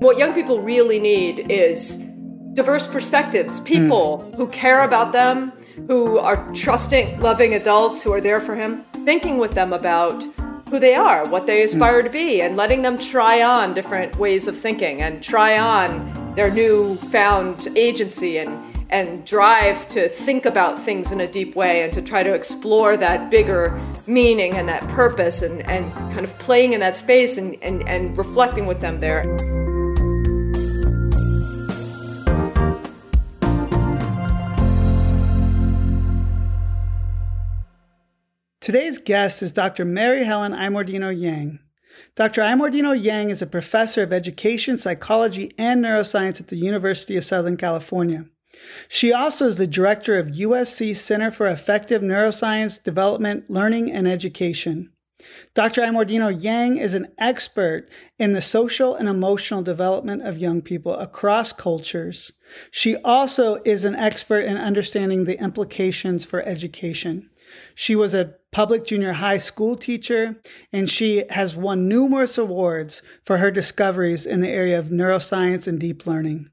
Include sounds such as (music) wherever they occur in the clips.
What young people really need is diverse perspectives, people mm. who care about them, who are trusting, loving adults who are there for him, thinking with them about who they are, what they aspire mm. to be, and letting them try on different ways of thinking and try on their new found agency and and drive to think about things in a deep way and to try to explore that bigger meaning and that purpose and, and kind of playing in that space and, and, and reflecting with them there. Today's guest is Dr. Mary Helen Immordino Yang. Dr. Immordino Yang is a professor of education, psychology, and neuroscience at the University of Southern California. She also is the director of USC Center for Affective Neuroscience Development, Learning, and Education. Dr. Immordino Yang is an expert in the social and emotional development of young people across cultures. She also is an expert in understanding the implications for education. She was a public junior high school teacher, and she has won numerous awards for her discoveries in the area of neuroscience and deep learning.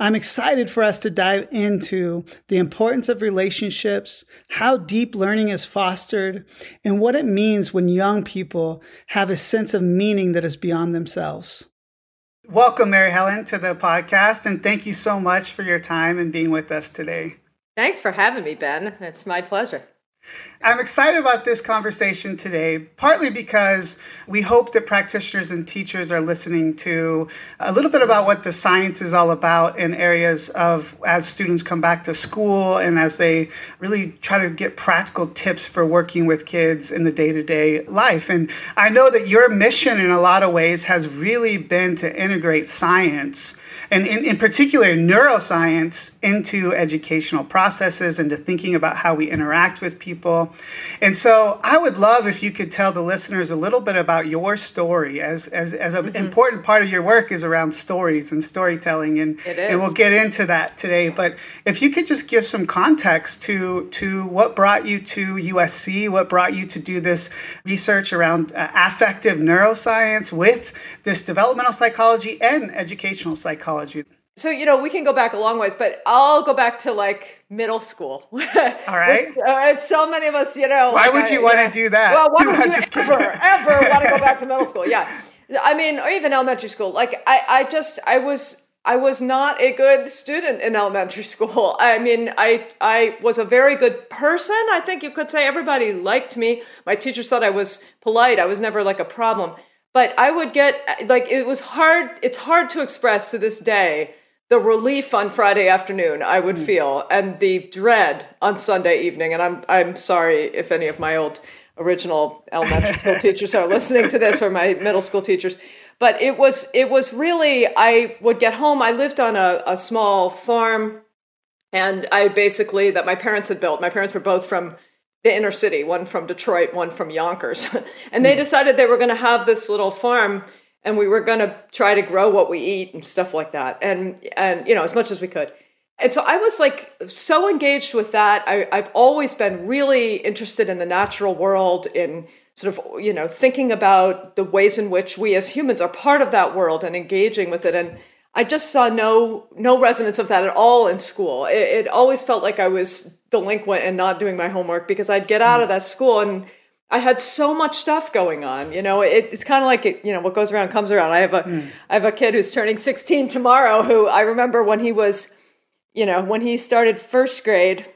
I'm excited for us to dive into the importance of relationships, how deep learning is fostered, and what it means when young people have a sense of meaning that is beyond themselves. Welcome, Mary Helen, to the podcast, and thank you so much for your time and being with us today. Thanks for having me, Ben. It's my pleasure. I'm excited about this conversation today, partly because we hope that practitioners and teachers are listening to a little bit about what the science is all about in areas of as students come back to school and as they really try to get practical tips for working with kids in the day to day life. And I know that your mission in a lot of ways has really been to integrate science and in, in particular neuroscience into educational processes and to thinking about how we interact with people. And so I would love if you could tell the listeners a little bit about your story as, as, as an mm-hmm. important part of your work is around stories and storytelling. And, and we'll get into that today. But if you could just give some context to, to what brought you to USC, what brought you to do this research around uh, affective neuroscience with this developmental psychology and educational psychology psychology? So, you know, we can go back a long ways, but I'll go back to like middle school. (laughs) All right. uh, so many of us, you know. Why like would you want to do that? Well, why (laughs) would you ever, ever want to go back to (laughs) middle school? Yeah. I mean, or even elementary school. Like, I, I just, I was, I was not a good student in elementary school. I mean, I I was a very good person. I think you could say everybody liked me. My teachers thought I was polite. I was never like a problem but I would get like it was hard. It's hard to express to this day the relief on Friday afternoon I would mm. feel and the dread on Sunday evening. And I'm I'm sorry if any of my old original elementary school (laughs) teachers are listening to this or my middle school teachers. But it was it was really I would get home. I lived on a, a small farm and I basically that my parents had built. My parents were both from the inner city, one from Detroit, one from Yonkers. (laughs) and they hmm. decided they were going to have this little farm and we were going to try to grow what we eat and stuff like that. And and you know, as much as we could. And so I was like so engaged with that. I, I've always been really interested in the natural world, in sort of, you know, thinking about the ways in which we as humans are part of that world and engaging with it. And I just saw no no resonance of that at all in school. It, it, always felt like I was delinquent and not doing my homework because I'd get out of that school and I had so much stuff going on. You know, it, it's kind of like it, you know what goes around comes around. I have a mm. I have a kid who's turning 16 tomorrow who I remember when he was, you know, when he started first grade.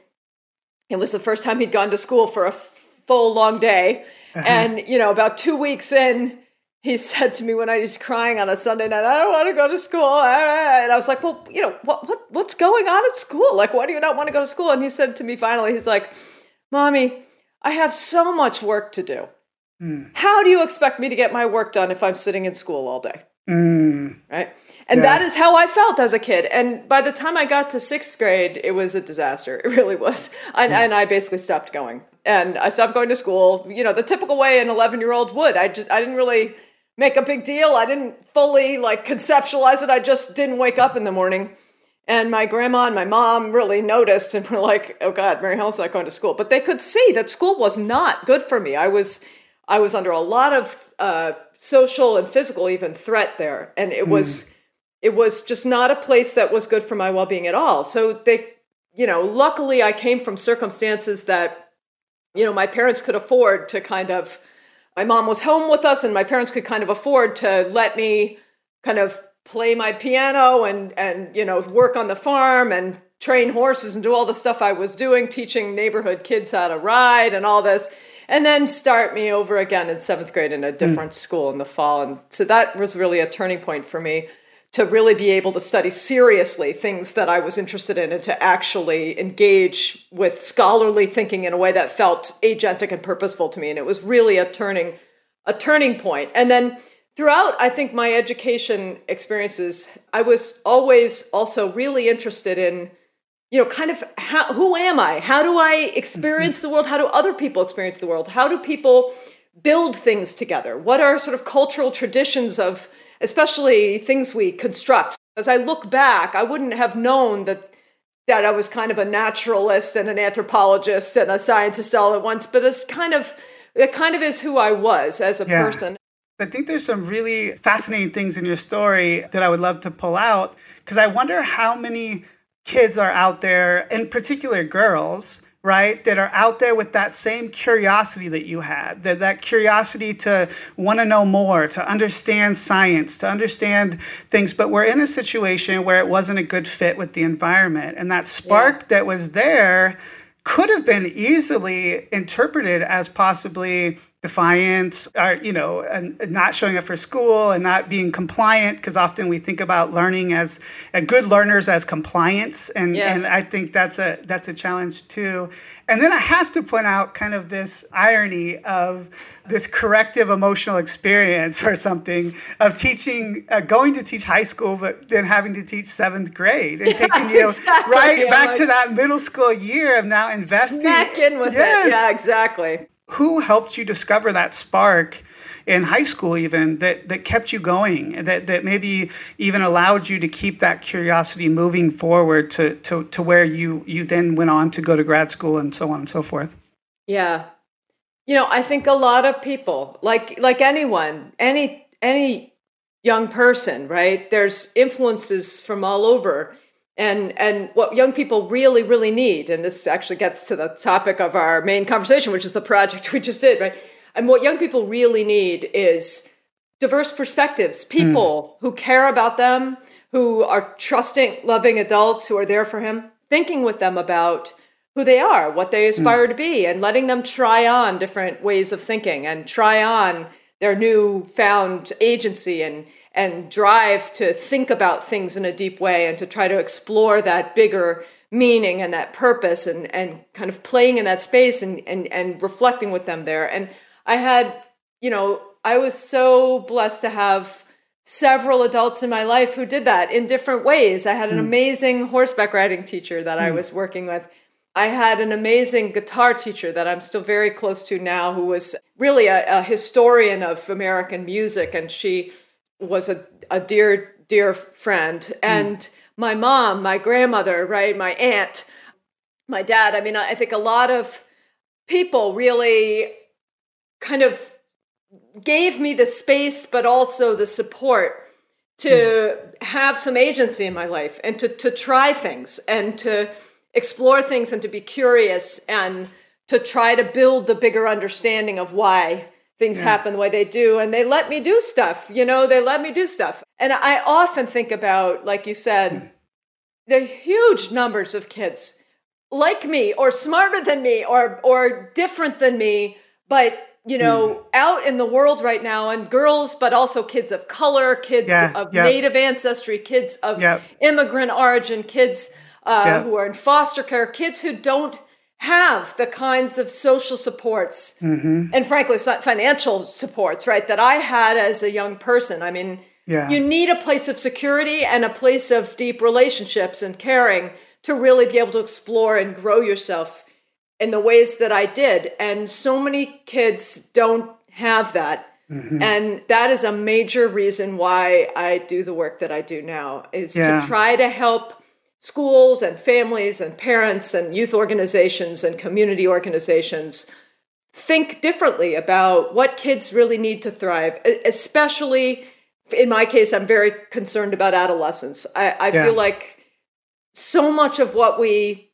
It was the first time he'd gone to school for a full long day, uh-huh. and you know, about two weeks in he said to me when I was crying on a Sunday night, I don't want to go to school. And I was like, well, you know, what, what, what's going on at school? Like, why do you not want to go to school? And he said to me finally, he's like, mommy, I have so much work to do. Mm. How do you expect me to get my work done if I'm sitting in school all day? Mm. Right. And yeah. that is how I felt as a kid. And by the time I got to sixth grade, it was a disaster. (laughs) It really was. And, mm. and I basically stopped going. And I stopped going to school, you know, the typical way an 11 year old would. I just, I didn't really make a big deal. I didn't fully like conceptualize it. I just didn't wake up in the morning. And my grandma and my mom really noticed and were like, "Oh God, Mary Helen's not going to school." But they could see that school was not good for me. I was, I was under a lot of uh, social and physical even threat there, and it was, mm. it was just not a place that was good for my well-being at all so they you know luckily i came from circumstances that you know my parents could afford to kind of my mom was home with us and my parents could kind of afford to let me kind of play my piano and and you know work on the farm and train horses and do all the stuff I was doing teaching neighborhood kids how to ride and all this and then start me over again in 7th grade in a different mm. school in the fall and so that was really a turning point for me to really be able to study seriously things that I was interested in and to actually engage with scholarly thinking in a way that felt agentic and purposeful to me. And it was really a turning, a turning point. And then throughout, I think my education experiences, I was always also really interested in, you know, kind of how, who am I? How do I experience mm-hmm. the world? How do other people experience the world? How do people build things together? What are sort of cultural traditions of, especially things we construct? As I look back, I wouldn't have known that that I was kind of a naturalist and an anthropologist and a scientist all at once, but it's kind of it kind of is who I was as a yeah. person. I think there's some really fascinating things in your story that I would love to pull out because I wonder how many kids are out there, in particular girls, right that are out there with that same curiosity that you had that, that curiosity to want to know more to understand science to understand things but we're in a situation where it wasn't a good fit with the environment and that spark yeah. that was there could have been easily interpreted as possibly defiance or you know and not showing up for school and not being compliant because often we think about learning as uh, good learners as compliance and yes. and I think that's a that's a challenge too and then I have to point out kind of this irony of this corrective emotional experience or something of teaching, uh, going to teach high school, but then having to teach seventh grade and taking you exactly. right yeah, back like, to that middle school year of now investing. Smack in with yes. it. Yeah, exactly who helped you discover that spark in high school even that that kept you going that that maybe even allowed you to keep that curiosity moving forward to to to where you you then went on to go to grad school and so on and so forth? Yeah. You know i think a lot of people like like anyone any any young person right? There's influences from all over and and what young people really really need and this actually gets to the topic of our main conversation which is the project we just did right and what young people really need is diverse perspectives people mm. who care about them who are trusting loving adults who are there for him thinking with them about who they are what they aspire mm. to be and letting them try on different ways of thinking and try on their new found agency and and drive to think about things in a deep way and to try to explore that bigger meaning and that purpose and, and kind of playing in that space and, and, and reflecting with them there. And I had, you know, I was so blessed to have several adults in my life who did that in different ways. I had an mm. amazing horseback riding teacher that mm. I hmm. was working with. I had an amazing guitar teacher that I'm still very close to now, who was really a, a historian of American music. And she was a, a dear, dear friend. Hmm. And mm. my mom, my grandmother, right, my aunt, my dad. I mean, I think a lot of people really kind of gave me the space, but also the support to mm. have some agency in my life and to, to try things and to explore things and to be curious and to try to build the bigger understanding of why things yeah. happen the way they do and they let me do stuff you know they let me do stuff and i often think about like you said mm. the huge numbers of kids like me or smarter than me or or different than me but you know mm. out in the world right now and girls but also kids of color kids yeah, of yeah. native ancestry kids of immigrant origin kids uh, who are in foster care kids who don't have the kinds of social supports mm-hmm. and frankly financial supports right that i had as a young person i mean yeah. you need a place of security and a place of deep relationships and caring to really be able to explore and grow yourself in the ways that i did and so many kids don't have that mm-hmm. and that is a major reason why i do the work that i do now is yeah. to try to help schools and families and parents and youth organizations and community organizations think differently about what kids really need to thrive, especially in my case, I'm very concerned about adolescence. I, I yeah. feel like so much of what we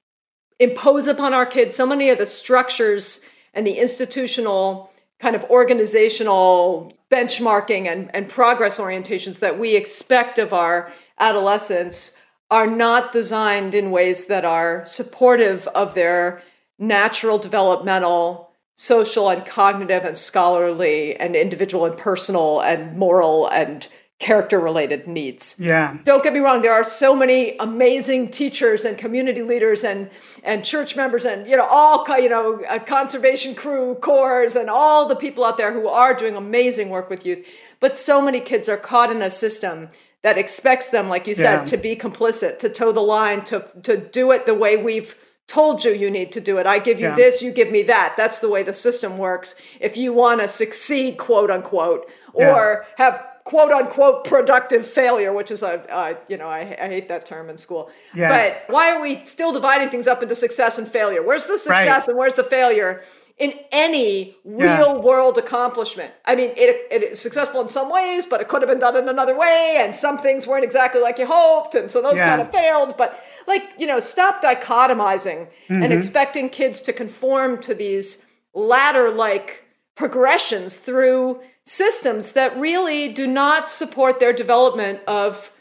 impose upon our kids, so many of the structures and the institutional kind of organizational benchmarking and, and progress orientations that we expect of our adolescents are not designed in ways that are supportive of their natural developmental social and cognitive and scholarly and individual and personal and moral and character related needs. Yeah. Don't get me wrong, there are so many amazing teachers and community leaders and and church members and you know all you know conservation crew corps and all the people out there who are doing amazing work with youth. But so many kids are caught in a system that expects them like you said yeah. to be complicit, to toe the line, to to do it the way we've told you you need to do it. I give you yeah. this, you give me that. That's the way the system works. If you want to succeed, quote unquote, or yeah. have quote unquote productive failure, which is a, uh, you know, I, I, hate that term in school. Yeah. But why are we still dividing things up into success and failure? Where's the success right. and where's the failure? In any real yeah. world accomplishment. I mean, it, it is successful in some ways, but it could have been done in another way, and some things weren't exactly like you hoped, and so those yeah. kind of failed. But, like, you know, stop dichotomizing mm-hmm. and expecting kids to conform to these ladder like progressions through systems that really do not support their development of,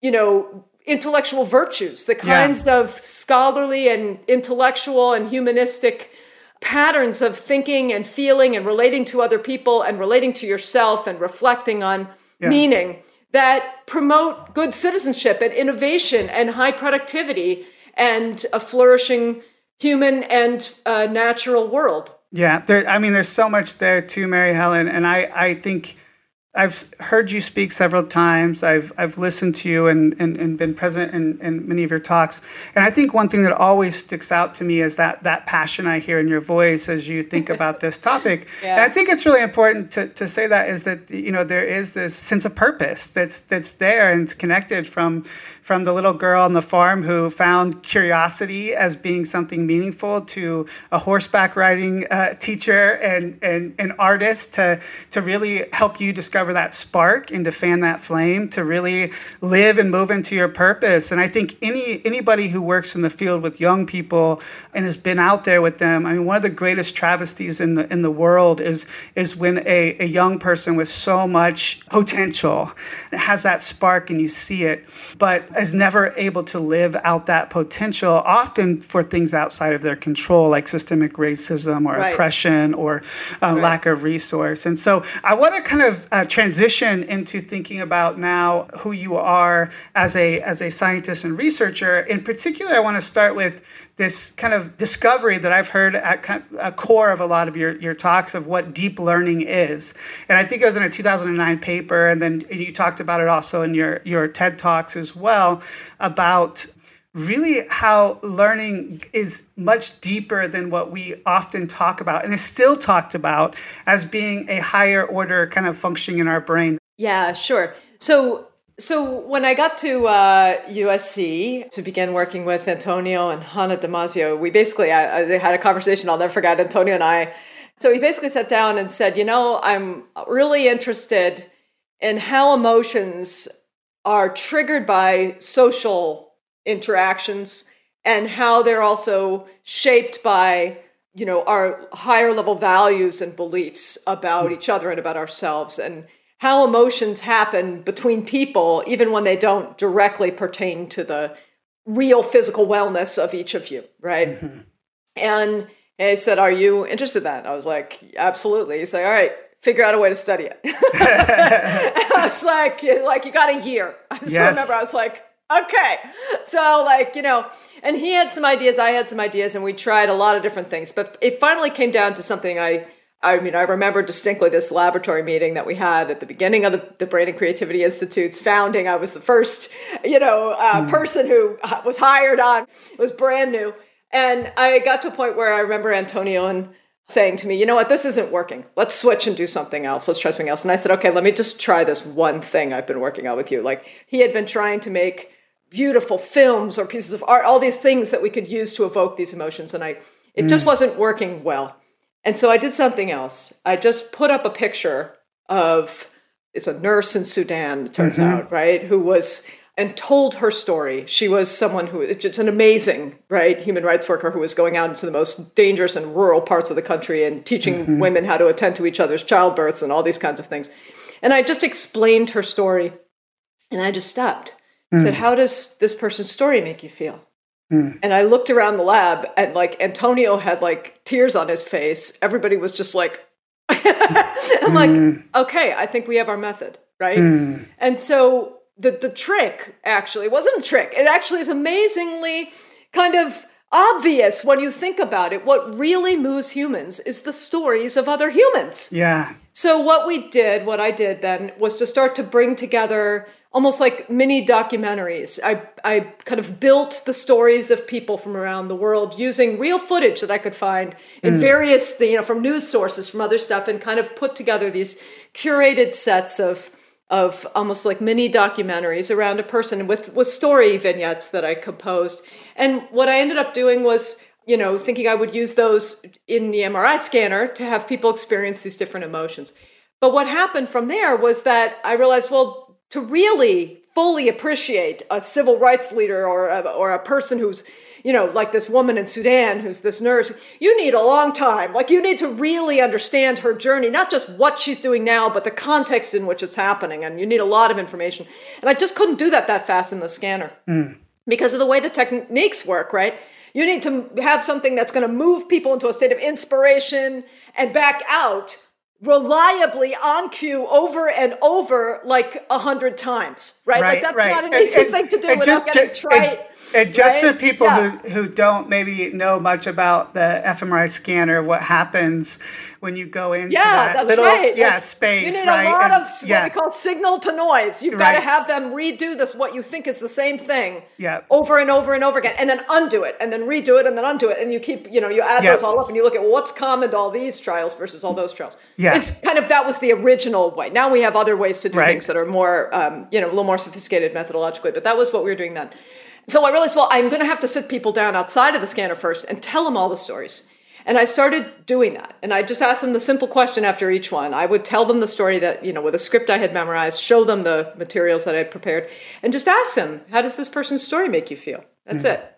you know, intellectual virtues, the kinds yeah. of scholarly and intellectual and humanistic patterns of thinking and feeling and relating to other people and relating to yourself and reflecting on yeah. meaning that promote good citizenship and innovation and high productivity and a flourishing human and uh, natural world. Yeah, there. I mean, there's so much there too, Mary Helen, and I, I think I've heard you speak several times. I've I've listened to you and, and, and been present in, in many of your talks. And I think one thing that always sticks out to me is that that passion I hear in your voice as you think (laughs) about this topic. Yeah. And I think it's really important to, to say that is that you know there is this sense of purpose that's that's there and it's connected from from the little girl on the farm who found curiosity as being something meaningful to a horseback riding uh, teacher and, and an artist to, to really help you discover that spark and to fan that flame to really live and move into your purpose. And I think any anybody who works in the field with young people and has been out there with them, I mean, one of the greatest travesties in the in the world is is when a, a young person with so much potential has that spark and you see it, but is never able to live out that potential, often for things outside of their control, like systemic racism or right. oppression or uh, right. lack of resource. And so I want to kind of uh, transition into thinking about now who you are as a as a scientist and researcher. In particular, I want to start with this kind of discovery that I've heard at a core of a lot of your, your talks of what deep learning is. And I think it was in a 2009 paper, and then you talked about it also in your, your TED Talks as well, about really how learning is much deeper than what we often talk about and is still talked about as being a higher order kind of functioning in our brain. Yeah, sure. So so when I got to uh, USC to begin working with Antonio and Hanna Damasio, we basically I, I had a conversation. I'll never forget Antonio and I. So he basically sat down and said, "You know, I'm really interested in how emotions are triggered by social interactions and how they're also shaped by." you know our higher level values and beliefs about each other and about ourselves and how emotions happen between people, even when they don't directly pertain to the real physical wellness of each of you, right? Mm-hmm. And he said, Are you interested in that? I was like, Absolutely. He's like, All right, figure out a way to study it. (laughs) I was like, like you got a year. I just yes. remember I was like, okay. So like, you know, and he had some ideas, I had some ideas, and we tried a lot of different things. But it finally came down to something I I mean, I remember distinctly this laboratory meeting that we had at the beginning of the, the Brain and Creativity Institute's founding. I was the first, you know, uh, mm. person who was hired on. It was brand new, and I got to a point where I remember Antonio and saying to me, "You know what? This isn't working. Let's switch and do something else. Let's try something else." And I said, "Okay, let me just try this one thing I've been working on with you." Like he had been trying to make beautiful films or pieces of art, all these things that we could use to evoke these emotions, and I it mm. just wasn't working well. And so I did something else. I just put up a picture of it's a nurse in Sudan, it turns mm-hmm. out, right? Who was and told her story. She was someone who is just an amazing, right, human rights worker who was going out into the most dangerous and rural parts of the country and teaching mm-hmm. women how to attend to each other's childbirths and all these kinds of things. And I just explained her story and I just stopped. Mm. Said, How does this person's story make you feel? Mm. And I looked around the lab and like Antonio had like tears on his face. Everybody was just like, (laughs) I'm mm. like, okay, I think we have our method, right? Mm. And so the the trick actually wasn't a trick. It actually is amazingly kind of obvious when you think about it. What really moves humans is the stories of other humans. Yeah. So what we did, what I did then, was to start to bring together almost like mini documentaries. I, I kind of built the stories of people from around the world using real footage that I could find in mm. various, you know, from news sources, from other stuff, and kind of put together these curated sets of of almost like mini documentaries around a person with with story vignettes that I composed. And what I ended up doing was you know, thinking I would use those in the MRI scanner to have people experience these different emotions. But what happened from there was that I realized, well, to really fully appreciate a civil rights leader or a, or a person who's you know like this woman in sudan who's this nurse you need a long time like you need to really understand her journey not just what she's doing now but the context in which it's happening and you need a lot of information and i just couldn't do that that fast in the scanner mm. because of the way the techniques work right you need to have something that's going to move people into a state of inspiration and back out reliably on cue over and over like a hundred times, right? right like that's right. not an easy and, thing to do without getting trite. And just right? for people yeah. who, who don't maybe know much about the fMRI scanner, what happens when you go into yeah, that little right. yeah space. You need right? a lot and, of yeah. what we call signal to noise. You've got to have them redo this what you think is the same thing yeah. over and over and over again, and then undo it, and then redo it, and then undo it, and you keep you know you add those all up, and you look at what's common to all these trials versus all those trials. Yeah, it's kind of that was the original way. Now we have other ways to do things that are more um, you know a little more sophisticated methodologically, but that was what we were doing then. So I realized, well, I'm going to have to sit people down outside of the scanner first and tell them all the stories. And I started doing that. And I just asked them the simple question after each one. I would tell them the story that, you know, with a script I had memorized, show them the materials that I had prepared, and just ask them, how does this person's story make you feel? That's mm. it.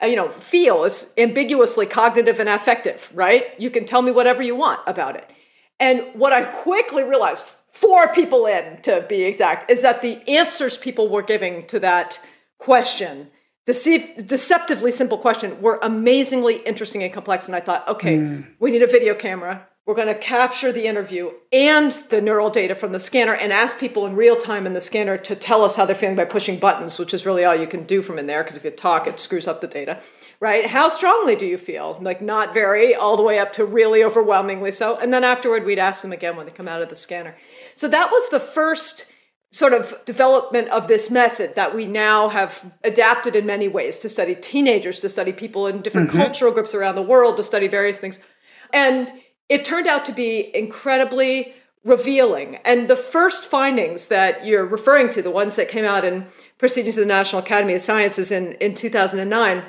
And, you know, feel is ambiguously cognitive and affective, right? You can tell me whatever you want about it. And what I quickly realized, four people in to be exact, is that the answers people were giving to that question deceive, deceptively simple question were amazingly interesting and complex. And I thought, okay, mm. we need a video camera. We're going to capture the interview and the neural data from the scanner and ask people in real time in the scanner to tell us how they're feeling by pushing buttons, which is really all you can do from in there because if you talk, it screws up the data, right? How strongly do you feel? Like not very, all the way up to really overwhelmingly so. And then afterward, we'd ask them again when they come out of the scanner. So that was the first sort of development of this method that we now have adapted in many ways to study teenagers, to study people in different mm-hmm. cultural groups around the world, to study various things. And it turned out to be incredibly revealing. And the first findings that you're referring to, the ones that came out in Proceedings of the National Academy of Sciences in, in 2009,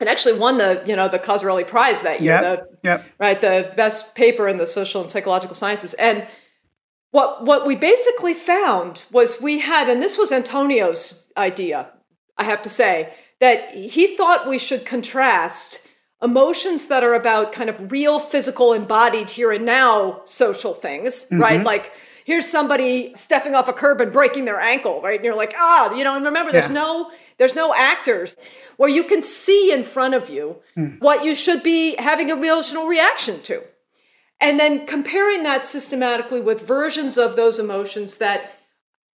and actually won the you know the Cozzarelli Prize that year, yep, the, yep. right the best paper in the social and psychological sciences. And what what we basically found was we had and this was Antonio's idea I have to say that he thought we should contrast emotions that are about kind of real physical embodied here and now social things mm-hmm. right like here's somebody stepping off a curb and breaking their ankle right and you're like ah you know and remember there's yeah. no there's no actors where you can see in front of you mm. what you should be having an emotional reaction to and then comparing that systematically with versions of those emotions that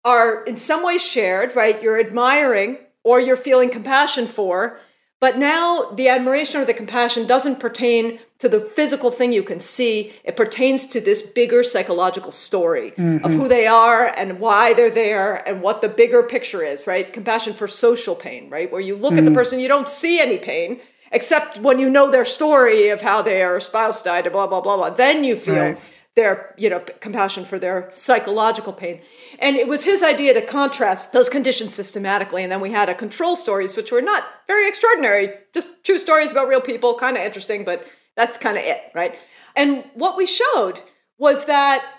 are in some way shared, right? You're admiring or you're feeling compassion for, but now the admiration or the compassion doesn't pertain to the physical thing you can see. It pertains to this bigger psychological story mm-hmm. of who they are and why they're there and what the bigger picture is, right? Compassion for social pain, right? Where you look mm-hmm. at the mm-hmm. person, you don't see any pain, except when you know their story of how their spouse died and blah blah blah blah then you feel right. their you know compassion for their psychological pain and it was his idea to contrast those conditions systematically and then we had a control stories which were not very extraordinary just true stories about real people kind of interesting but that's kind of it right and what we showed was that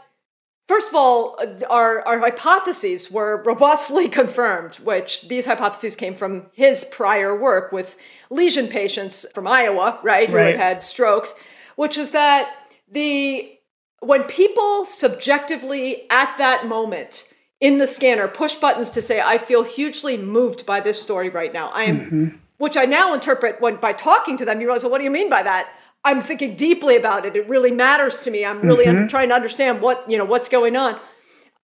first of all, our, our hypotheses were robustly (laughs) confirmed, which these hypotheses came from his prior work with lesion patients from Iowa, right, who had had strokes, which is that the when people subjectively at that moment in the scanner push buttons to say, I feel hugely moved by this story right now. I am, mm-hmm. which I now interpret when by talking to them, you realize, well, what do you mean by that? I'm thinking deeply about it. It really matters to me. I'm really un- trying to understand what, you know, what's going on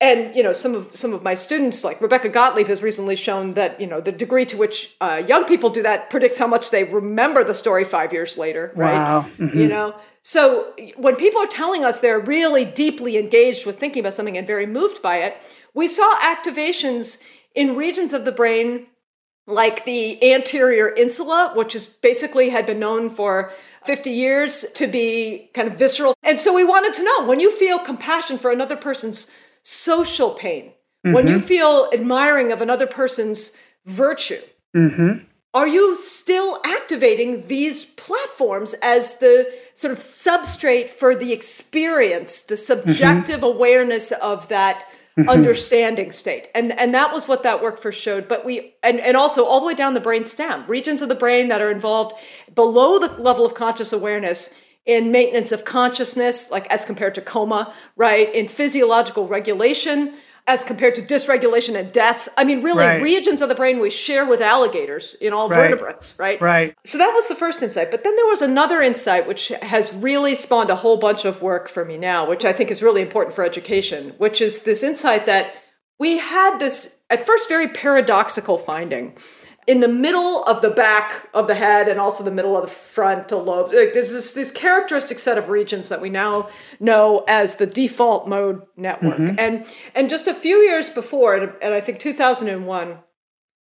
and you know some of some of my students like rebecca gotlieb has recently shown that you know the degree to which uh, young people do that predicts how much they remember the story five years later right Wow. you know so when people are telling us they're really deeply engaged with thinking about something and very moved by it we saw activations in regions of the brain like the anterior insula, which is basically had been known for 50 years to be kind of visceral. And so we wanted to know when you feel compassion for another person's social pain, when you mm-hmm. feel admiring of another person's virtue, mm-hmm. are you still activating these platforms as the sort of substrate for the experience, the mm-hmm. subjective awareness of that (laughs) understanding state? And and that was what that work first showed. But we and, and also all the way down the brain stem, regions of the brain that are involved below the level of conscious awareness in maintenance of consciousness, like as compared to coma, right? In physiological regulation, as compared to dysregulation and death. I mean, really, Right. regions of the brain we share with alligators in all Right. vertebrates, right? Right. So that was the first insight. But then there was another insight which has really spawned a whole bunch of work for me now, which I think is really important for education, which is this insight that we had this, at first, very paradoxical finding. In the middle of the back of the head and also the middle of the frontal lobe, like, there's this, this characteristic set of regions that we now know as the default mode network. Mm-hmm. And and just a few years before, and, and I think 2001,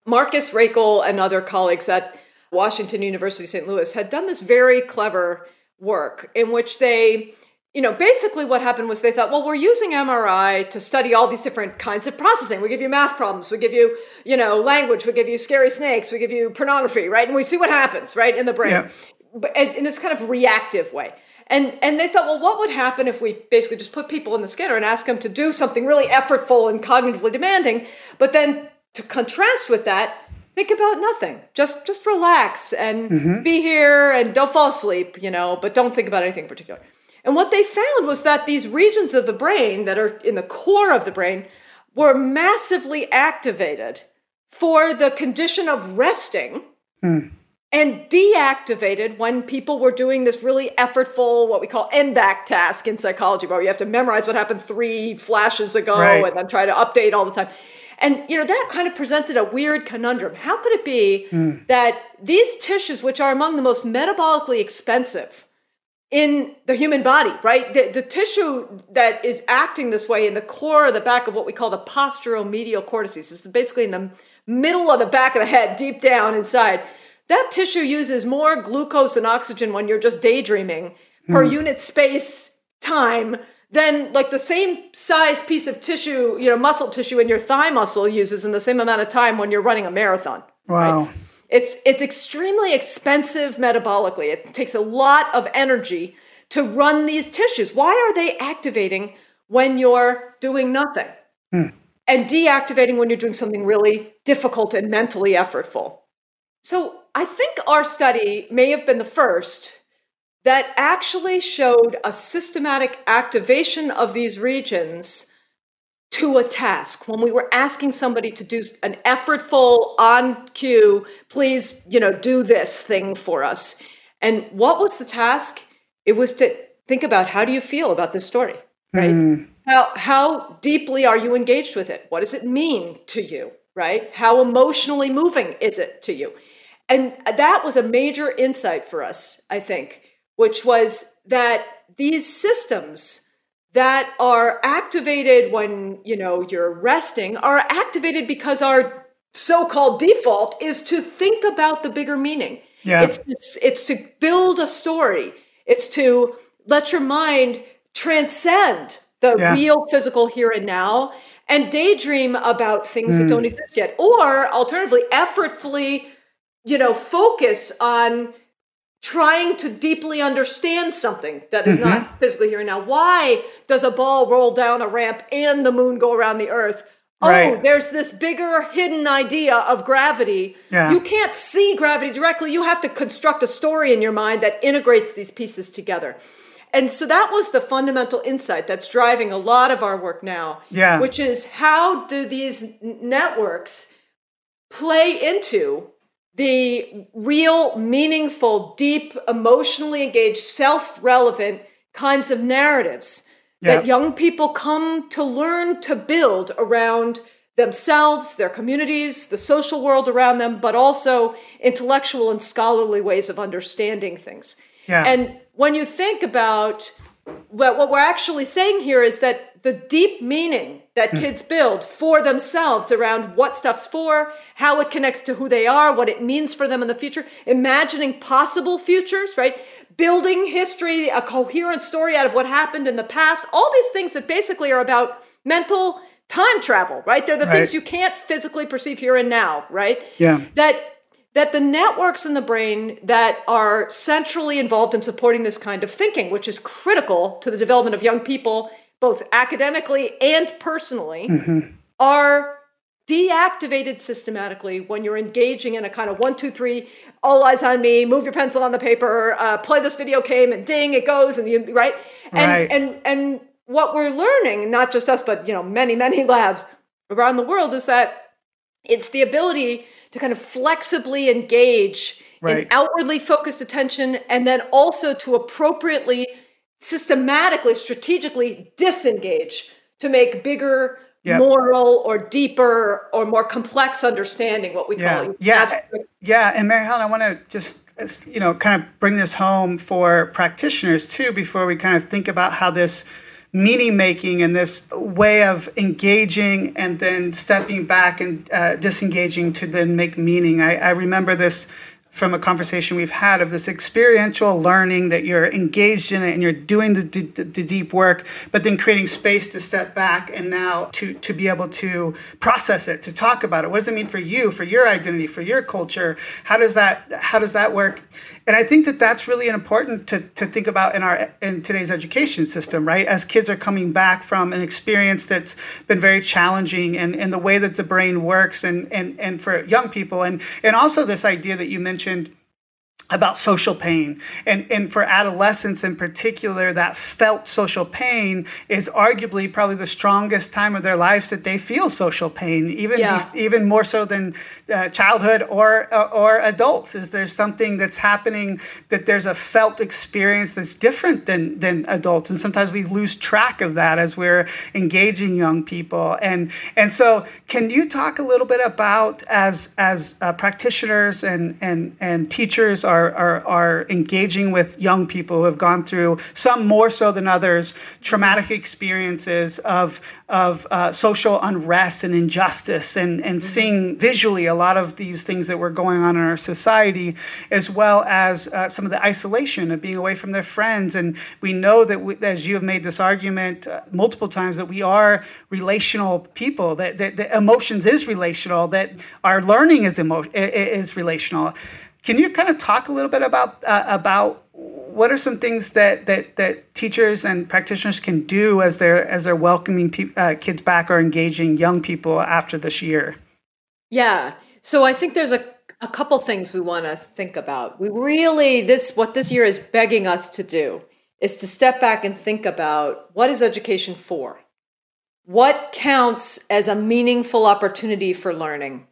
Marcus Raichle and other colleagues at Washington University St. Louis had done this very clever work in which they, you know, basically what happened was they thought, well, we're using MRI to study all these different kinds of processing. We give you math problems, we give you, you know, language, we give you scary snakes, we give you pornography, right? And we see what happens, right, in the brain. Yeah. But in this kind of reactive way. And and they thought, well, what would happen if we basically just put people in the scanner and ask them to do something really effortful and cognitively demanding, but then to contrast with that, think about nothing. Just just relax and mm-hmm. be here and don't fall asleep, you know, but don't think about anything in particular. And what they found was that these regions of the brain that are in the core of the brain were massively activated for the condition of resting hmm. and deactivated when people were doing this really effortful, what we call n-back task in psychology, where you have to memorize what happened three flashes ago Right. and then try to update all the time. And you know that kind of presented a weird conundrum. How could it be hmm. that these tissues, which are among the most metabolically expensive in the human body, right? The, the tissue that is acting this way in the core of the back of what we call the postural posteromedial cortices, is basically in the middle of the back of the head, deep down inside. That tissue uses more glucose and oxygen when you're just daydreaming per hmm. unit space time than like the same size piece of tissue, you know, muscle tissue in your thigh muscle uses in the same amount of time when you're running a marathon. Wow. It's it's extremely expensive metabolically. It takes a lot of energy to run these tissues. Why are they activating when you're doing nothing? Hmm. And deactivating when you're doing something really difficult and mentally effortful. So I think our study may have been the first that actually showed a systematic activation of these regions to a task. When we were asking somebody to do an effortful on cue please you know do this thing for us. And what was the task? It was to think about how do you feel about this story right? Hmm. How how deeply are you engaged with it? What does it mean to you right? How emotionally moving is it to you? And that was a major insight for us i think which was that these systems that are activated when you know you're resting are activated because our so-called default is to think about the bigger meaning Yeah. it's, it's it's to build a story it's to let your mind transcend the Yeah. real physical here and now and daydream about things that mm. don't exist yet or alternatively effortfully you know focus on trying to deeply understand something that is mm-hmm. not physically here now. Why does a ball roll down a ramp and the moon go around the earth? Oh, right. there's this bigger hidden idea of gravity. Yeah. You can't see gravity directly. You have to construct a story in your mind that integrates these pieces together. And so that was the fundamental insight that's driving a lot of our work now. Yeah. Which is how do these networks play into the real, meaningful, deep, emotionally engaged, self relevant kinds of narratives yep. that young people come to learn to build around themselves, their communities, the social world around them, but also intellectual and scholarly ways of understanding things. Yeah. And when you think about what, what we're actually saying here is that the deep meaning that mm. kids build for themselves around what stuff's for, how it connects to who they are, what it means for them in the future, imagining possible futures, right? Building history, a coherent story out of what happened in the past, all these things that basically are about mental time travel, right? They're the right. things you can't physically perceive here and now, right? Yeah. That that the networks in the brain that are centrally involved in supporting this kind of thinking, which is critical to the development of young people, both academically and personally, mm-hmm. are deactivated systematically when you're engaging in a kind of one, two, three, all eyes on me, move your pencil on the paper, uh, play this video game, and ding, it goes, and you right, and right. and and what we're learning, not just us, but you know, many, many (laughs) labs around the world, is that it's the ability to kind of flexibly engage right. in outwardly focused attention and then also to appropriately, systematically, strategically disengage to make bigger yep. moral or deeper or more complex understanding, what we yeah. call yeah. Abstract. Yeah. And Mary Helen, I want to just you know kind of bring this home for practitioners too before we kind of think about how this meaning making and this way of engaging and then stepping back and uh, disengaging to then make meaning. I, I remember this from a conversation we've had of this experiential learning that you're engaged in it and you're doing the, the, the, deep work, but then creating space to step back and now to, to be able to process it, to talk about it. What does it mean for you, for your identity, for your culture? How does that how does that work? And I think that that's really important to, to think about in our in today's education system, right? As kids are coming back from an experience that's been very challenging and, and the way that the brain works and, and, and for young people and, and also this idea that you mentioned mentioned about social pain. And, and for adolescents in particular, that felt social pain is arguably probably the strongest time of their lives that they feel social pain, even, yeah. even more so than uh, childhood or, or, or adults. Is there something that's happening that there's a felt experience that's different than, than adults? And sometimes we lose track of that as we're engaging young people. And, and so, can you talk a little bit about as, as uh, practitioners and, and, and teachers are are, are, are engaging with young people who have gone through, some more so than others, traumatic experiences of, of uh, social unrest and injustice, and, and mm-hmm. seeing visually a lot of these things that were going on in our society, as well as uh, some of the isolation of being away from their friends. And we know that, we, as you have made this argument uh, multiple times, that we are relational people, that, that, that emotions is relational, that our learning is, emo- is relational. Can you kind of talk a little bit about uh, about what are some things that, that that teachers and practitioners can do as they're as they're welcoming pe- uh, kids back or engaging young people after this year? Yeah. So I think there's a a couple things we want to think about. We really this what this year is begging us to do is to step back and think about what is education for? What counts as a meaningful opportunity for learning?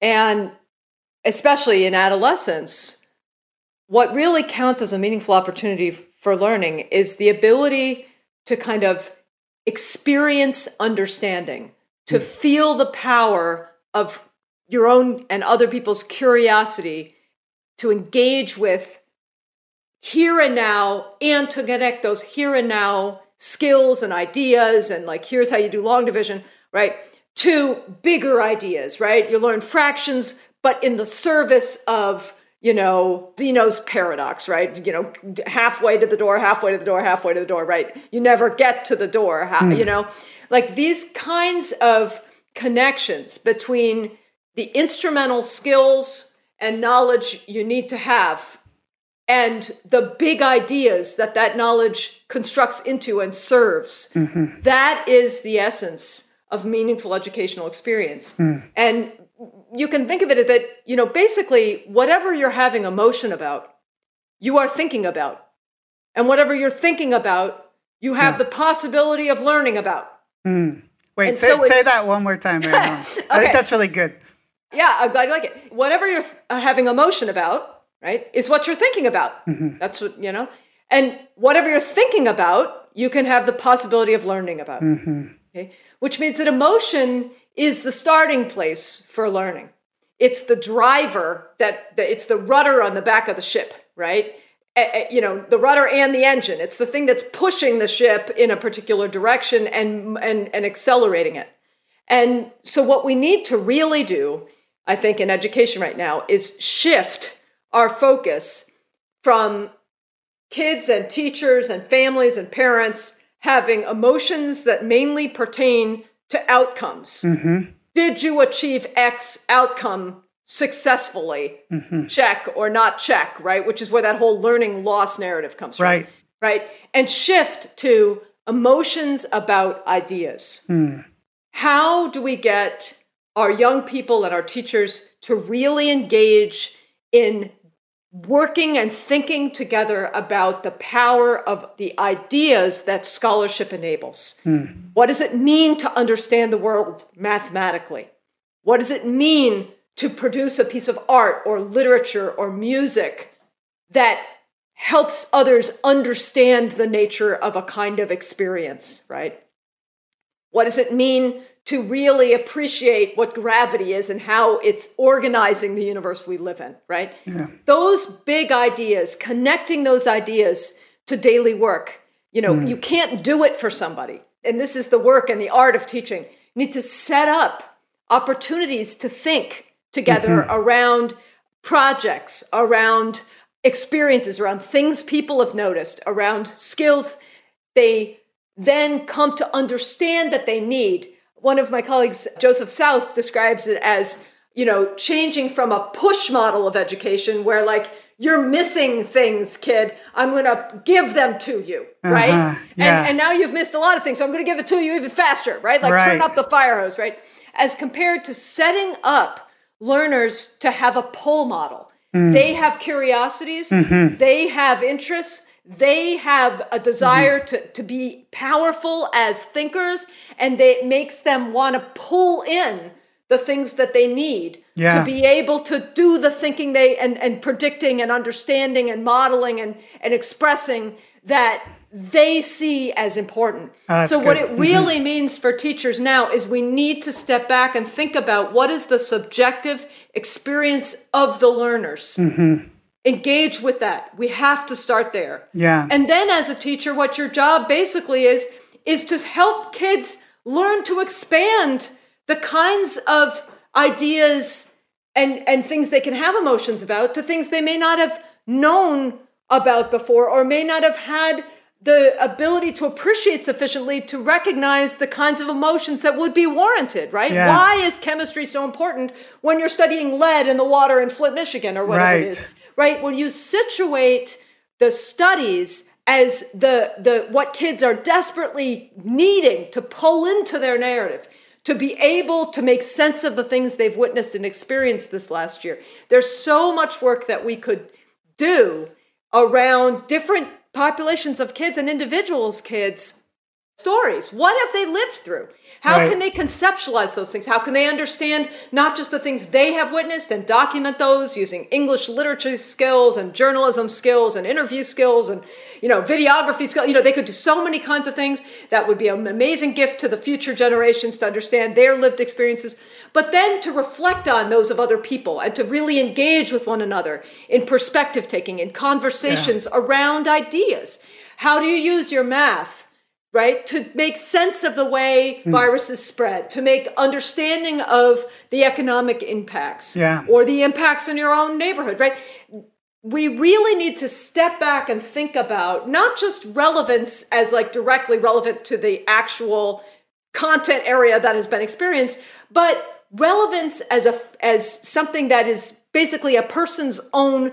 And especially in adolescence, what really counts as a meaningful opportunity for learning is the ability to kind of experience understanding, to mm. feel the power of your own and other people's curiosity, to engage with here and now, and to connect those here and now skills and ideas, and like, here's how you do long division, right? To bigger ideas, right? You learn fractions but in the service of you know Zeno's paradox, right? You know, halfway to the door, halfway to the door, halfway to the door, right? You never get to the door, mm. you know, like these kinds of connections between the instrumental skills and knowledge you need to have and the big ideas that that knowledge constructs into and serves. Mm-hmm. That is the essence of meaningful educational experience. Mm. And you can think of it as that, you know, basically, whatever you're having emotion about, you are thinking about. And whatever you're thinking about, you have yeah. the possibility of learning about. Mm. Wait, say, so say that one more time. okay. (laughs) I think that's really good. Yeah, I'm glad you like it. Whatever you're uh, having emotion about, right, is what you're thinking about. Mm-hmm. That's what, you know, and whatever you're thinking about, you can have the possibility of learning about. Mm-hmm. Okay. Which means that emotion is the starting place for learning. It's the driver that, it's the rudder on the back of the ship, right? you know the rudder and the engine it's the thing that's pushing the ship in a particular direction and and and accelerating it and so what we need to really do i think in education right now is shift our focus from kids and teachers and families and parents having emotions that mainly pertain to outcomes mm-hmm. did you achieve x outcome successfully mm-hmm. check or not check right which is where that whole learning loss narrative comes right. from right Right. and shift to emotions about ideas mm. how do we get our young people and our teachers to really engage in working and thinking together about the power of the ideas that scholarship enables. Hmm. What does it mean to understand the world mathematically? What does it mean to produce a piece of art or literature or music that helps others understand the nature of a kind of experience, right? What does it mean to really appreciate what gravity is and how it's organizing the universe we live in, right? Yeah. Those big ideas, connecting those ideas to daily work, you know, mm. you can't do it for somebody. And this is the work and the art of teaching. You need to set up opportunities to think together mm-hmm. around projects, around experiences, around things people have noticed, around skills they then come to understand that they need. One of my colleagues, Joseph South, describes it as, you know, changing from a push model of education where like you're missing things, kid. I'm going to give them to you, uh-huh. right? Yeah. And, and now you've missed a lot of things, so I'm going to give it to you even faster, right? Like right. turn up the fire hose, right? As compared to setting up learners to have a pull model. Mm. They have curiosities, mm-hmm. they have interests, they have a desire mm-hmm. to, to be powerful as thinkers, and they, it makes them want to pull in the things that they need yeah. to be able to do the thinking they and, and predicting and understanding and modeling and, and expressing that they see as important. Oh, so, good. what it mm-hmm. really mm-hmm. means for teachers now is we need to step back and think about what is the subjective experience of the learners. Mm-hmm. Engage with that. We have to start there. Yeah. And then, as a teacher, what your job basically is is to help kids learn to expand the kinds of ideas and and things they can have emotions about to things they may not have known about before or may not have had the ability to appreciate sufficiently to recognize the kinds of emotions that would be warranted, right? Yeah. Why is chemistry so important when you're studying lead in the water in Flint, Michigan, or whatever right. it is, right? When you situate the studies as the the what kids are desperately needing to pull into their narrative to be able to make sense of the things they've witnessed and experienced this last year. There's so much work that we could do around different populations of kids and individuals' kids stories. What have they lived through? How right. can they conceptualize those things? How can they understand not just the things they have witnessed and document those using English literature skills and journalism skills and interview skills and you know videography skills. You know, they could do so many kinds of things that would be an amazing gift to the future generations to understand their lived experiences, but then to reflect on those of other people and to really engage with one another in perspective taking in conversations yeah. around ideas. How do you use your math? Right? To make sense of the way mm. viruses spread, to make understanding of the economic impacts yeah. or the impacts in your own neighborhood, right? We really need to step back and think about not just relevance as like directly relevant to the actual content area that has been experienced, but relevance as a as something that is basically a person's own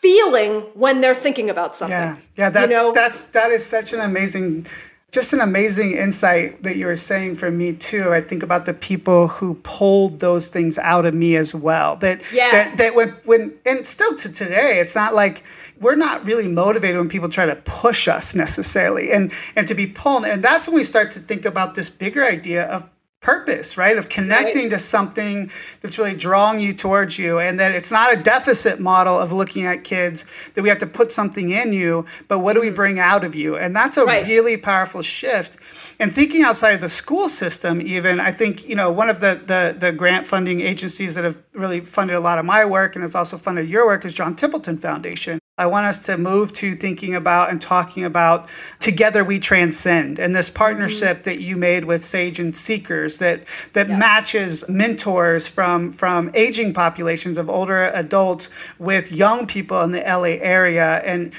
feeling when they're thinking about something. Yeah, yeah, that's you know? that's that is such an amazing just an amazing insight that you were saying for me too. I think about the people who pulled those things out of me as well. That yeah. that, that when when and still to today, it's not like we're not really motivated when people try to push us necessarily and and to be pulled. And that's when we start to think about this bigger idea of purpose, right? Of connecting right. to something that's really drawing you towards you. And that it's not a deficit model of looking at kids that we have to put something in you, but what do we mm-hmm. bring out of you? And that's a right. really powerful shift. And thinking outside of the school system, even, I think, you know, one of the, the, the grant funding agencies that have really funded a lot of my work and has also funded your work is John Templeton Foundation. I want us to move to thinking about and talking about Together We Transcend and this partnership mm-hmm. that you made with Sage and Seekers that that yeah. matches mentors from from aging populations of older adults with young people in the LA area and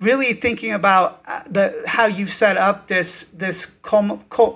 really thinking about uh, the how you've set up this this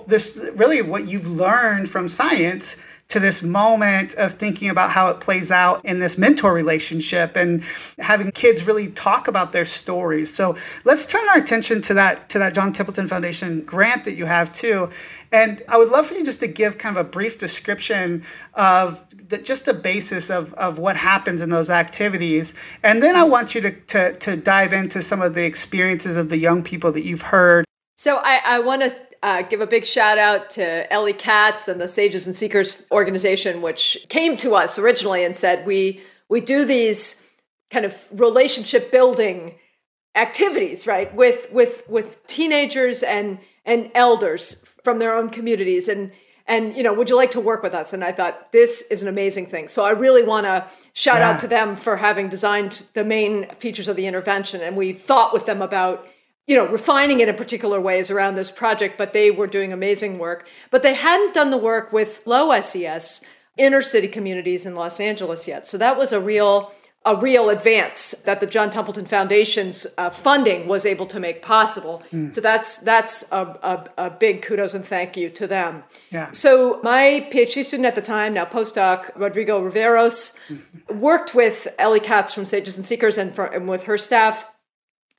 this really what you've learned from science to this moment of thinking about how it plays out in this mentor relationship and having kids really talk about their stories. So let's turn our attention to that to that John Templeton Foundation grant that you have too. And I would love for you just to give kind of a brief description of the, just the basis of, of what happens in those activities. And then I want you to, to, to dive into some of the experiences of the young people that you've heard. So I, I want to uh, give a big shout out to Ellie Katz and the Sages and Seekers organization, which came to us originally and said we we do these kind of relationship building activities, right, with with with teenagers and and elders from their own communities. And and you know would you like to work with us? And i thought this is an amazing thing. So i really want to shout yeah. out to them for having designed the main features of the intervention and we thought with them about you know, refining it in particular ways around this project, but they were doing amazing work. But they hadn't done the work with low SES inner city communities in Los Angeles yet. So that was a real a real advance that the John Templeton Foundation's uh, funding was able to make possible. Mm. So that's that's a, a, a, big kudos and thank you to them. Yeah. So my PhD student at the time, now postdoc Rodrigo Riveros, mm-hmm. worked with Ellie Katz from Sages and Seekers and, for, and with her staff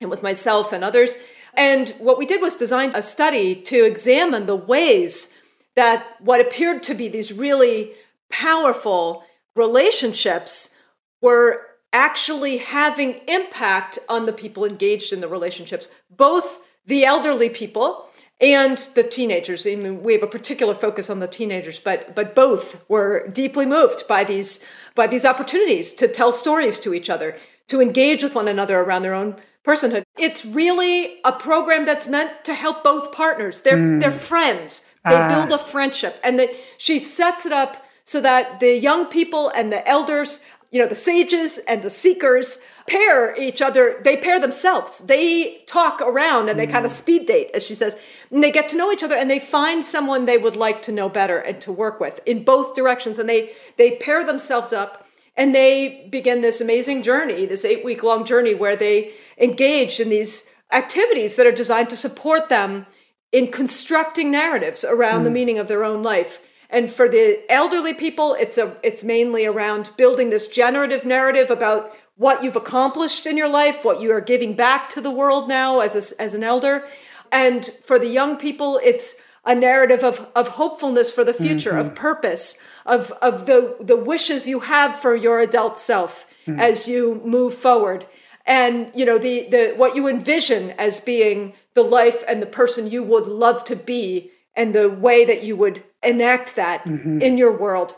and with myself and others. And what we did was design a study to examine the ways that what appeared to be these really powerful relationships were actually having impact on the people engaged in the relationships, both the elderly people and the teenagers. I mean, we have a particular focus on the teenagers, but but both were deeply moved by these by these opportunities to tell stories to each other, to engage with one another around their own personhood. It's really a program that's meant to help both partners. They're mm. they're friends. They uh. build a friendship, and that she sets it up so that the young people and the elders, you know, the sages and the seekers pair each other. They pair themselves. They talk around and they mm. kind of speed date, as she says, and they get to know each other and they find someone they would like to know better and to work with in both directions, and they they pair themselves up and they begin this amazing journey, this eight week long journey where they engage in these activities that are designed to support them in constructing narratives around mm. the meaning of their own life. And for the elderly people, it's a it's mainly around building this generative narrative about what you've accomplished in your life, what you are giving back to the world now as a, as an elder. And for the young people, it's a narrative of, of hopefulness for the future, mm-hmm. of purpose, of, of the, the wishes you have for your adult self mm-hmm. as you move forward. And you know, the, the what you envision as being the life and the person you would love to be and the way that you would enact that mm-hmm. in your world.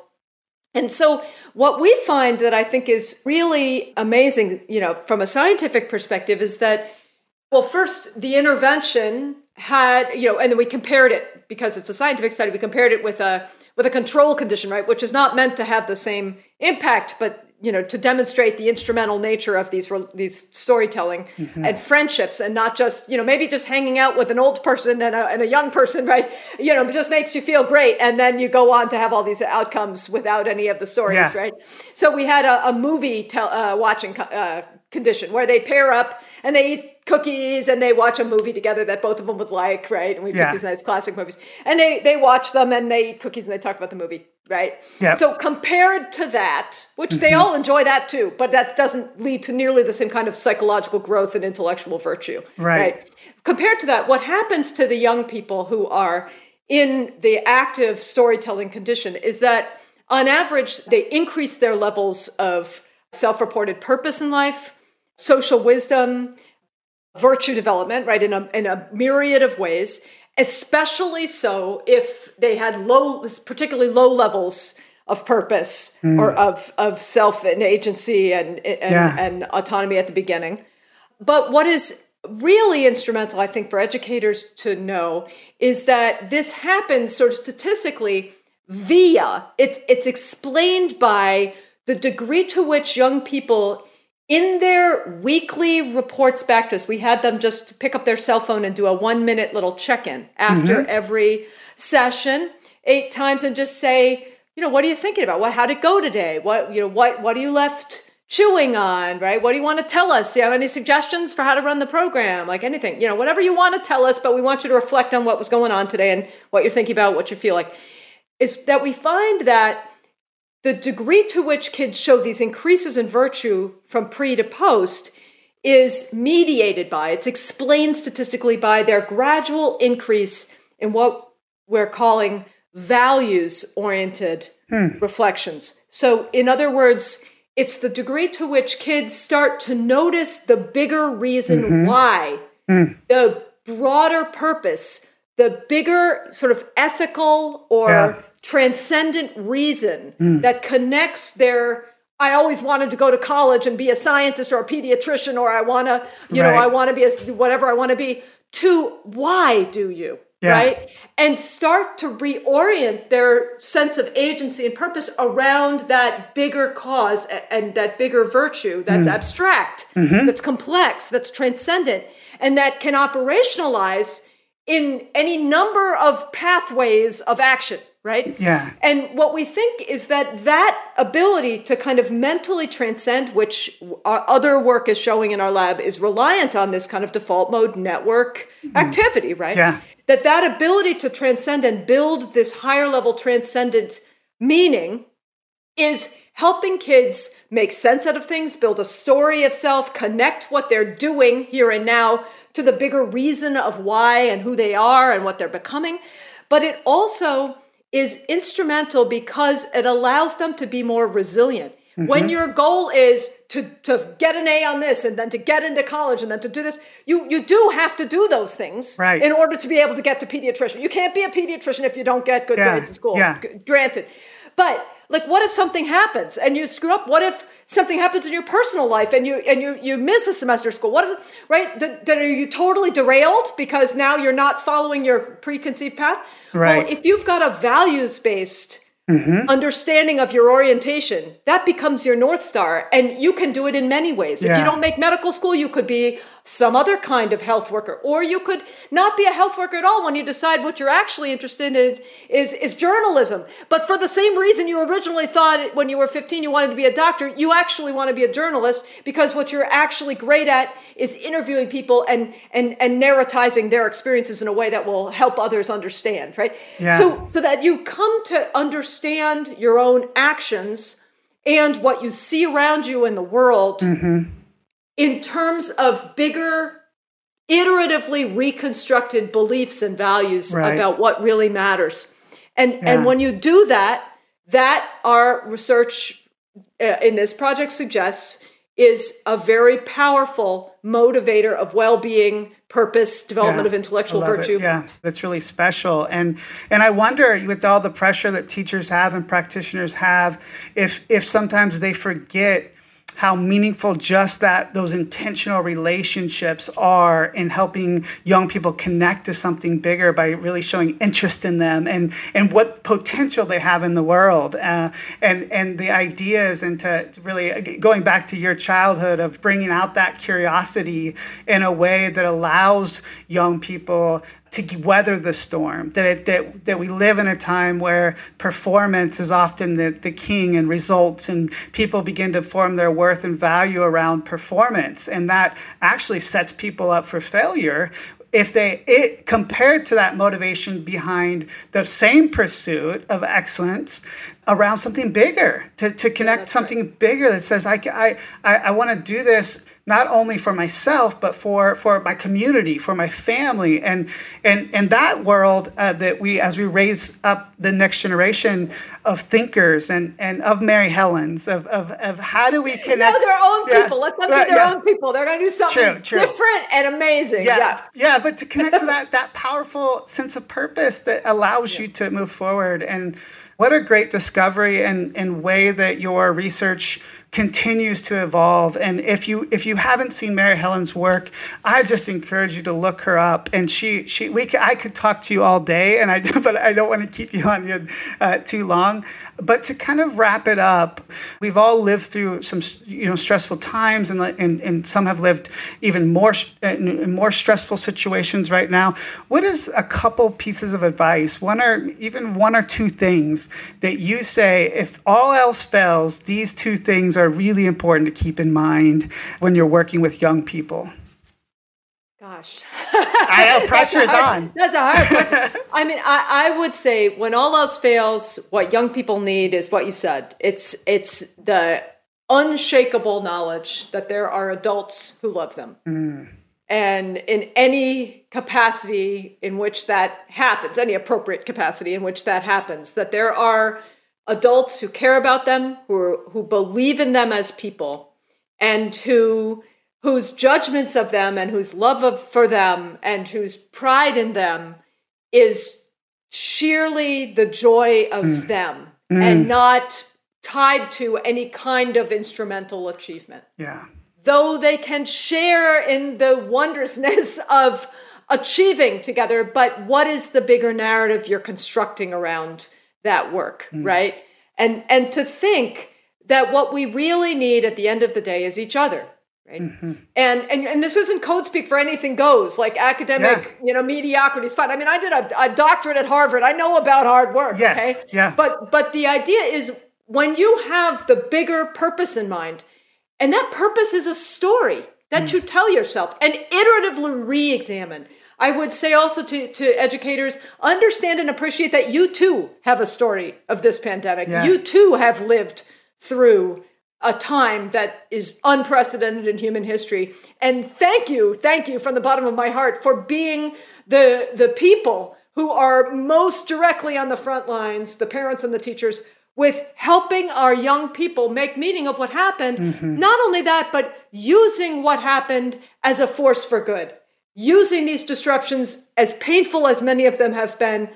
And so, what we find that I think is really amazing, you know, from a scientific perspective, is that, well, first, the intervention had, you know, and then we compared it because it's a scientific study. We compared it with a with a control condition, right, which is not meant to have the same impact, but you know, to demonstrate the instrumental nature of these these storytelling mm-hmm. and friendships, and not just you know maybe just hanging out with an old person and a, and a young person, (laughs) right? You know, just makes you feel great, and then you go on to have all these outcomes without any of the stories, yeah. right? So we had a, a movie tel- uh, watching uh, condition where they pair up and they eat cookies and they watch a movie together that both of them would like, right? And we pick these nice classic movies. And they they watch them and they eat cookies and they talk about the movie. Right? Yep. So compared to that, which they mm-hmm. all enjoy that too, but that doesn't lead to nearly the same kind of psychological growth and intellectual virtue, Right. Compared to that, what happens to the young people who are in the active storytelling condition is that on average, they increase their levels of self reported purpose in life, social wisdom, virtue development, right, in a, in a myriad of ways, especially so if they had low, particularly low levels of purpose hmm. or of, of self and agency and, and, Yeah. and autonomy at the beginning. But what is really instrumental, I think, for educators to know is that this happens sort of statistically via it's it's explained by the degree to which young people in their weekly reports back to us we had them just pick up their cell phone and do a one minute little check-in after mm-hmm. every session eight times and just say you know what are you thinking about? What how'd it go today? What you know what what are you left chewing on right? What do you want to tell us? Do you have any suggestions for how to run the program? Like anything you know whatever you want to tell us but we want you to reflect on what was going on today and what you're thinking about what you feel like. Is that we find that the degree to which kids show these increases in virtue from pre to post is mediated by, it's explained statistically by their gradual increase in what we're calling values oriented hmm. reflections. So, in other words, it's the degree to which kids start to notice the bigger reason mm-hmm. why, hmm. the broader purpose, the bigger sort of ethical or Yeah. Transcendent reason that connects their I always wanted to go to college and be a scientist or a pediatrician or I want to you know I want to be a whatever I want to be to why do you Yeah. right and start to reorient their sense of agency and purpose around that bigger cause and that bigger virtue that's Mm. abstract Mm-hmm. that's complex that's transcendent and that can operationalize in any number of pathways of action right Yeah. and what we think is that that ability to kind of mentally transcend, which our other work is showing in our lab, is reliant on this kind of default mode network mm-hmm. activity, right? Yeah. That that ability to transcend and build this higher level transcendent meaning is helping kids make sense out of things, build a story of self, connect what they're doing here and now to the bigger reason of why and who they are and what they're becoming. But it also is instrumental because it allows them to be more resilient. When mm-hmm. your goal is to, to get an A on this and then to get into college and then to do this, you, you do have to do those things Right. in order to be able to get to pediatrician. You can't be a pediatrician if you don't get good Yeah, grades in school. yeah. Granted. But like what if something happens and you screw up? What if something happens in your personal life and you and you you miss a semester of school? What is right? Then then are you totally derailed because now you're not following your preconceived path? Right. Well, if you've got a values based Mm-hmm. understanding of your orientation, that becomes your North Star. And you can do it in many ways. If you don't make medical school, you could be some other kind of health worker, or you could not be a health worker at all when you decide what you're actually interested in is, is, is journalism. But for the same reason you originally thought when you were 15 you wanted to be a doctor, you actually want to be a journalist because what you're actually great at is interviewing people and, and, and narratizing their experiences in a way that will help others understand, right? Yeah. So so that you come to understand your own actions and what you see around you in the world mm-hmm. In terms of bigger iteratively reconstructed beliefs and values Right. about what really matters and Yeah. and when you do that that our research uh, in this project suggests is a very powerful motivator of well-being purpose development Yeah, of intellectual love it. virtue Yeah, that's really special. And and I wonder with all the pressure that teachers have and practitioners have, if if sometimes they forget how meaningful just that those intentional relationships are in helping young people connect to something bigger by really showing interest in them and and what potential they have in the world. Uh, and and the ideas and to, to really uh, going back to your childhood of bringing out that curiosity in a way that allows young people to weather the storm that it, that that we live in a time where performance is often the, the king and results and people begin to form their worth and value around performance. And that actually sets people up for failure if they it compared to that motivation behind the same pursuit of excellence around something bigger, to, to connect something right. bigger that says, I, I, I, I want to do this not only for myself but for for my community for my family. And and and that world uh, that we as we raise up the next generation of thinkers and and of mary helens of of, of how do we connect no, their own yeah, people. Let them be their yeah. own people. They're going to do something true, true. different and amazing. Yeah, yeah. Yeah but to connect to (laughs) that that powerful sense of purpose that allows you to move forward and what a great discovery and, and way that your research continues to evolve. And if you if you haven't seen Mary Helen's work, I just encourage you to look her up. And she she we I could talk to you all day, and I (laughs) but I don't want to keep you on you uh, too long. But to kind of wrap it up, we've all lived through some you know stressful times, and and, and some have lived even more more stressful situations right now. What is a couple pieces of advice, one or even one or two things that you say if all else fails, these two things are really important to keep in mind when you're working with young people? Gosh. (laughs) I know pressure is on. That's a hard question. (laughs) I mean, I, I would say when all else fails, what young people need is what you said. It's it's the unshakable knowledge that there are adults who love them. Mm. And in any capacity in which that happens, any appropriate capacity in which that happens, that there are adults who care about them, who are, who believe in them as people, and who whose judgments of them and whose love of, for them and whose pride in them is sheerly the joy of mm. them mm. and not tied to any kind of instrumental achievement. Yeah. Though they can share in the wondrousness (laughs) of achieving together, but what is the bigger narrative you're constructing around that work, mm. right? And and to think that what we really need at the end of the day is each other. Right? Mm-hmm. And, and and this isn't code speak for anything goes like academic yeah. you know mediocrity is fine. I mean I did a, a, doctorate at Harvard. I know about hard work. Yes. Okay. Yeah. But but the idea is when you have the bigger purpose in mind, and that purpose is a story that mm. you tell yourself and iteratively re-examine I would say also to, to educators, understand and appreciate that you too have a story of this pandemic. Yeah. You too have lived through a time that is unprecedented in human history. And thank you, thank you from the bottom of my heart for being the, the people who are most directly on the front lines, the parents and the teachers, with helping our young people make meaning of what happened. Mm-hmm. Not only that, but using what happened as a force for good using these disruptions, as painful as many of them have been,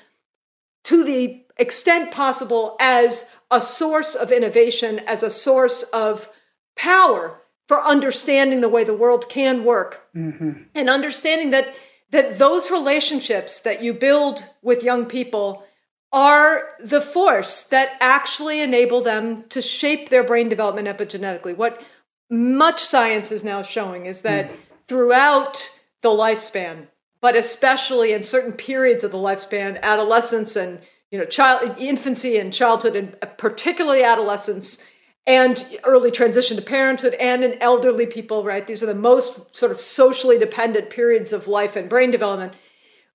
to the extent possible as a source of innovation, as a source of power for understanding the way the world can work mm-hmm. and understanding that that those relationships that you build with young people are the force that actually enable them to shape their brain development epigenetically what much science is now showing is that mm. throughout the lifespan, but especially in certain periods of the lifespan, adolescence and you know child infancy and childhood and particularly adolescence and early transition to parenthood and in elderly people right these are the most sort of socially dependent periods of life and brain development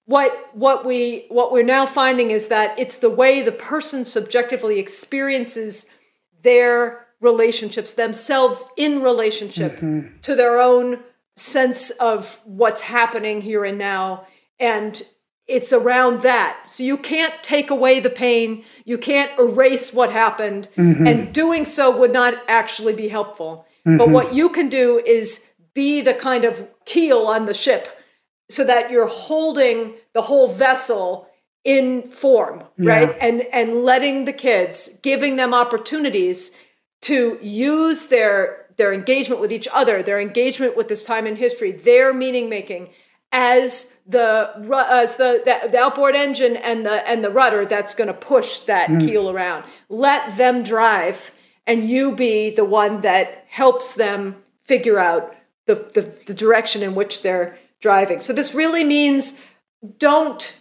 what what we what we're now finding is that it's the way the person subjectively experiences their relationships themselves in relationship mm-hmm. to their own sense of what's happening here and now. And it's around that. So you can't take away the pain, you can't erase what happened, mm-hmm. and doing so would not actually be helpful. Mm-hmm. But what you can do is be the kind of keel on the ship so that you're holding the whole vessel in form, yeah. right? And and letting the kids, giving them opportunities to use their their engagement with each other, their engagement with this time in history, their meaning making as the as the, the, the outboard engine and the and the rudder that's going to push that mm. keel around. Let them drive, and you be the one that helps them figure out the, the, the direction in which they're driving. So this really means don't.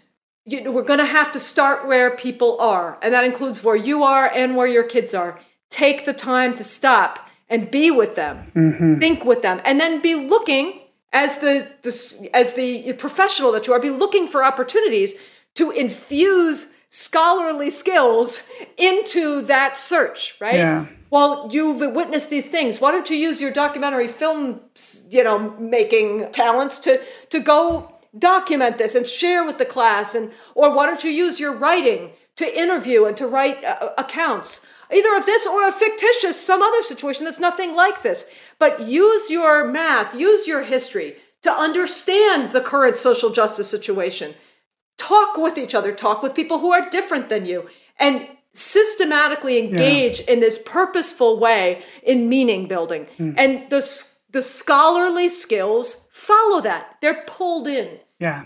You know, we're going to have to start where people are, and that includes where you are and where your kids are. Take the time to stop and be with them, mm-hmm. think with them, and then be looking as the, the as the professional that you are, be looking for opportunities to infuse scholarly skills into that search, right? Yeah. Well, you've witnessed these things. Why don't you use your documentary film, you know, making talents to to go document this and share with the class and or why don't you use your writing to interview and to write uh, accounts either of this or a fictitious some other situation that's nothing like this but use your math use your history to understand the current social justice situation talk with each other talk with people who are different than you and systematically engage yeah. in this purposeful way in meaning building mm. and the the scholarly skills follow that. They're pulled in. Yeah.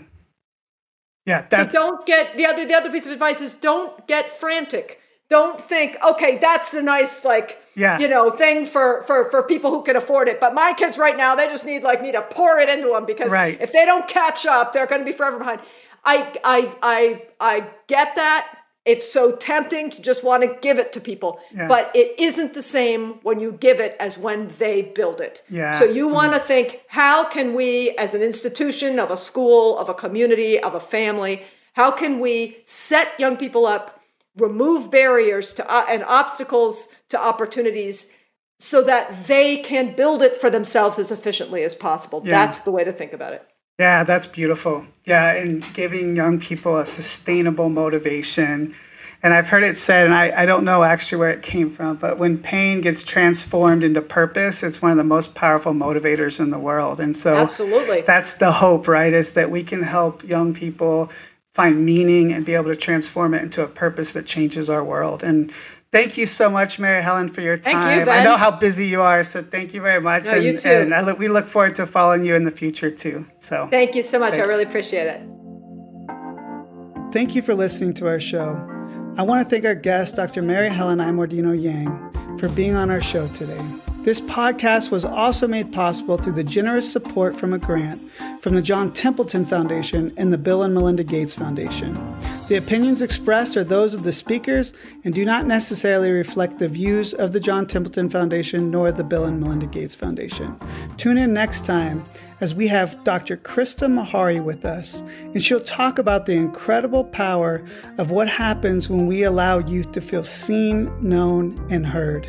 Yeah, that's so don't get the other the other piece of advice is don't get frantic. Don't think, okay, that's a nice like yeah. you know thing for for for people who can afford it. But my kids right now, they just need like me to pour it into them because right. if they don't catch up, they're going to be forever behind. I I I I get that it's so tempting to just want to give it to people yeah. but it isn't the same when you give it as when they build it yeah. so you want to mm. think how can we as an institution of a school of a community of a family how can we set young people up remove barriers to uh, and obstacles to opportunities so that they can build it for themselves as efficiently as possible yeah. that's the way to think about it yeah, that's beautiful. Yeah, and giving young people a sustainable motivation. And I've heard it said, and I, I don't know actually where it came from, but when pain gets transformed into purpose, it's one of the most powerful motivators in the world. And so Absolutely. that's the hope, right? Is that we can help young people find meaning and be able to transform it into a purpose that changes our world. And Thank you so much, Mary Helen, for your time. Thank you. I know how busy you are, so thank you very much. No, and, you too. And I look, we look forward to following you in the future too. So thank you so much. Thanks. I really appreciate it. Thank you for listening to our show. I want to thank our guest, Dr. Mary Helen Immordino Yang, for being on our show today. This podcast was also made possible through the generous support from a grant from the John Templeton Foundation and the Bill and Melinda Gates Foundation. The opinions expressed are those of the speakers and do not necessarily reflect the views of the John Templeton Foundation nor the Bill and Melinda Gates Foundation. Tune in next time as we have Dr. Krista Mahari with us, and she'll talk about the incredible power of what happens when we allow youth to feel seen, known, and heard.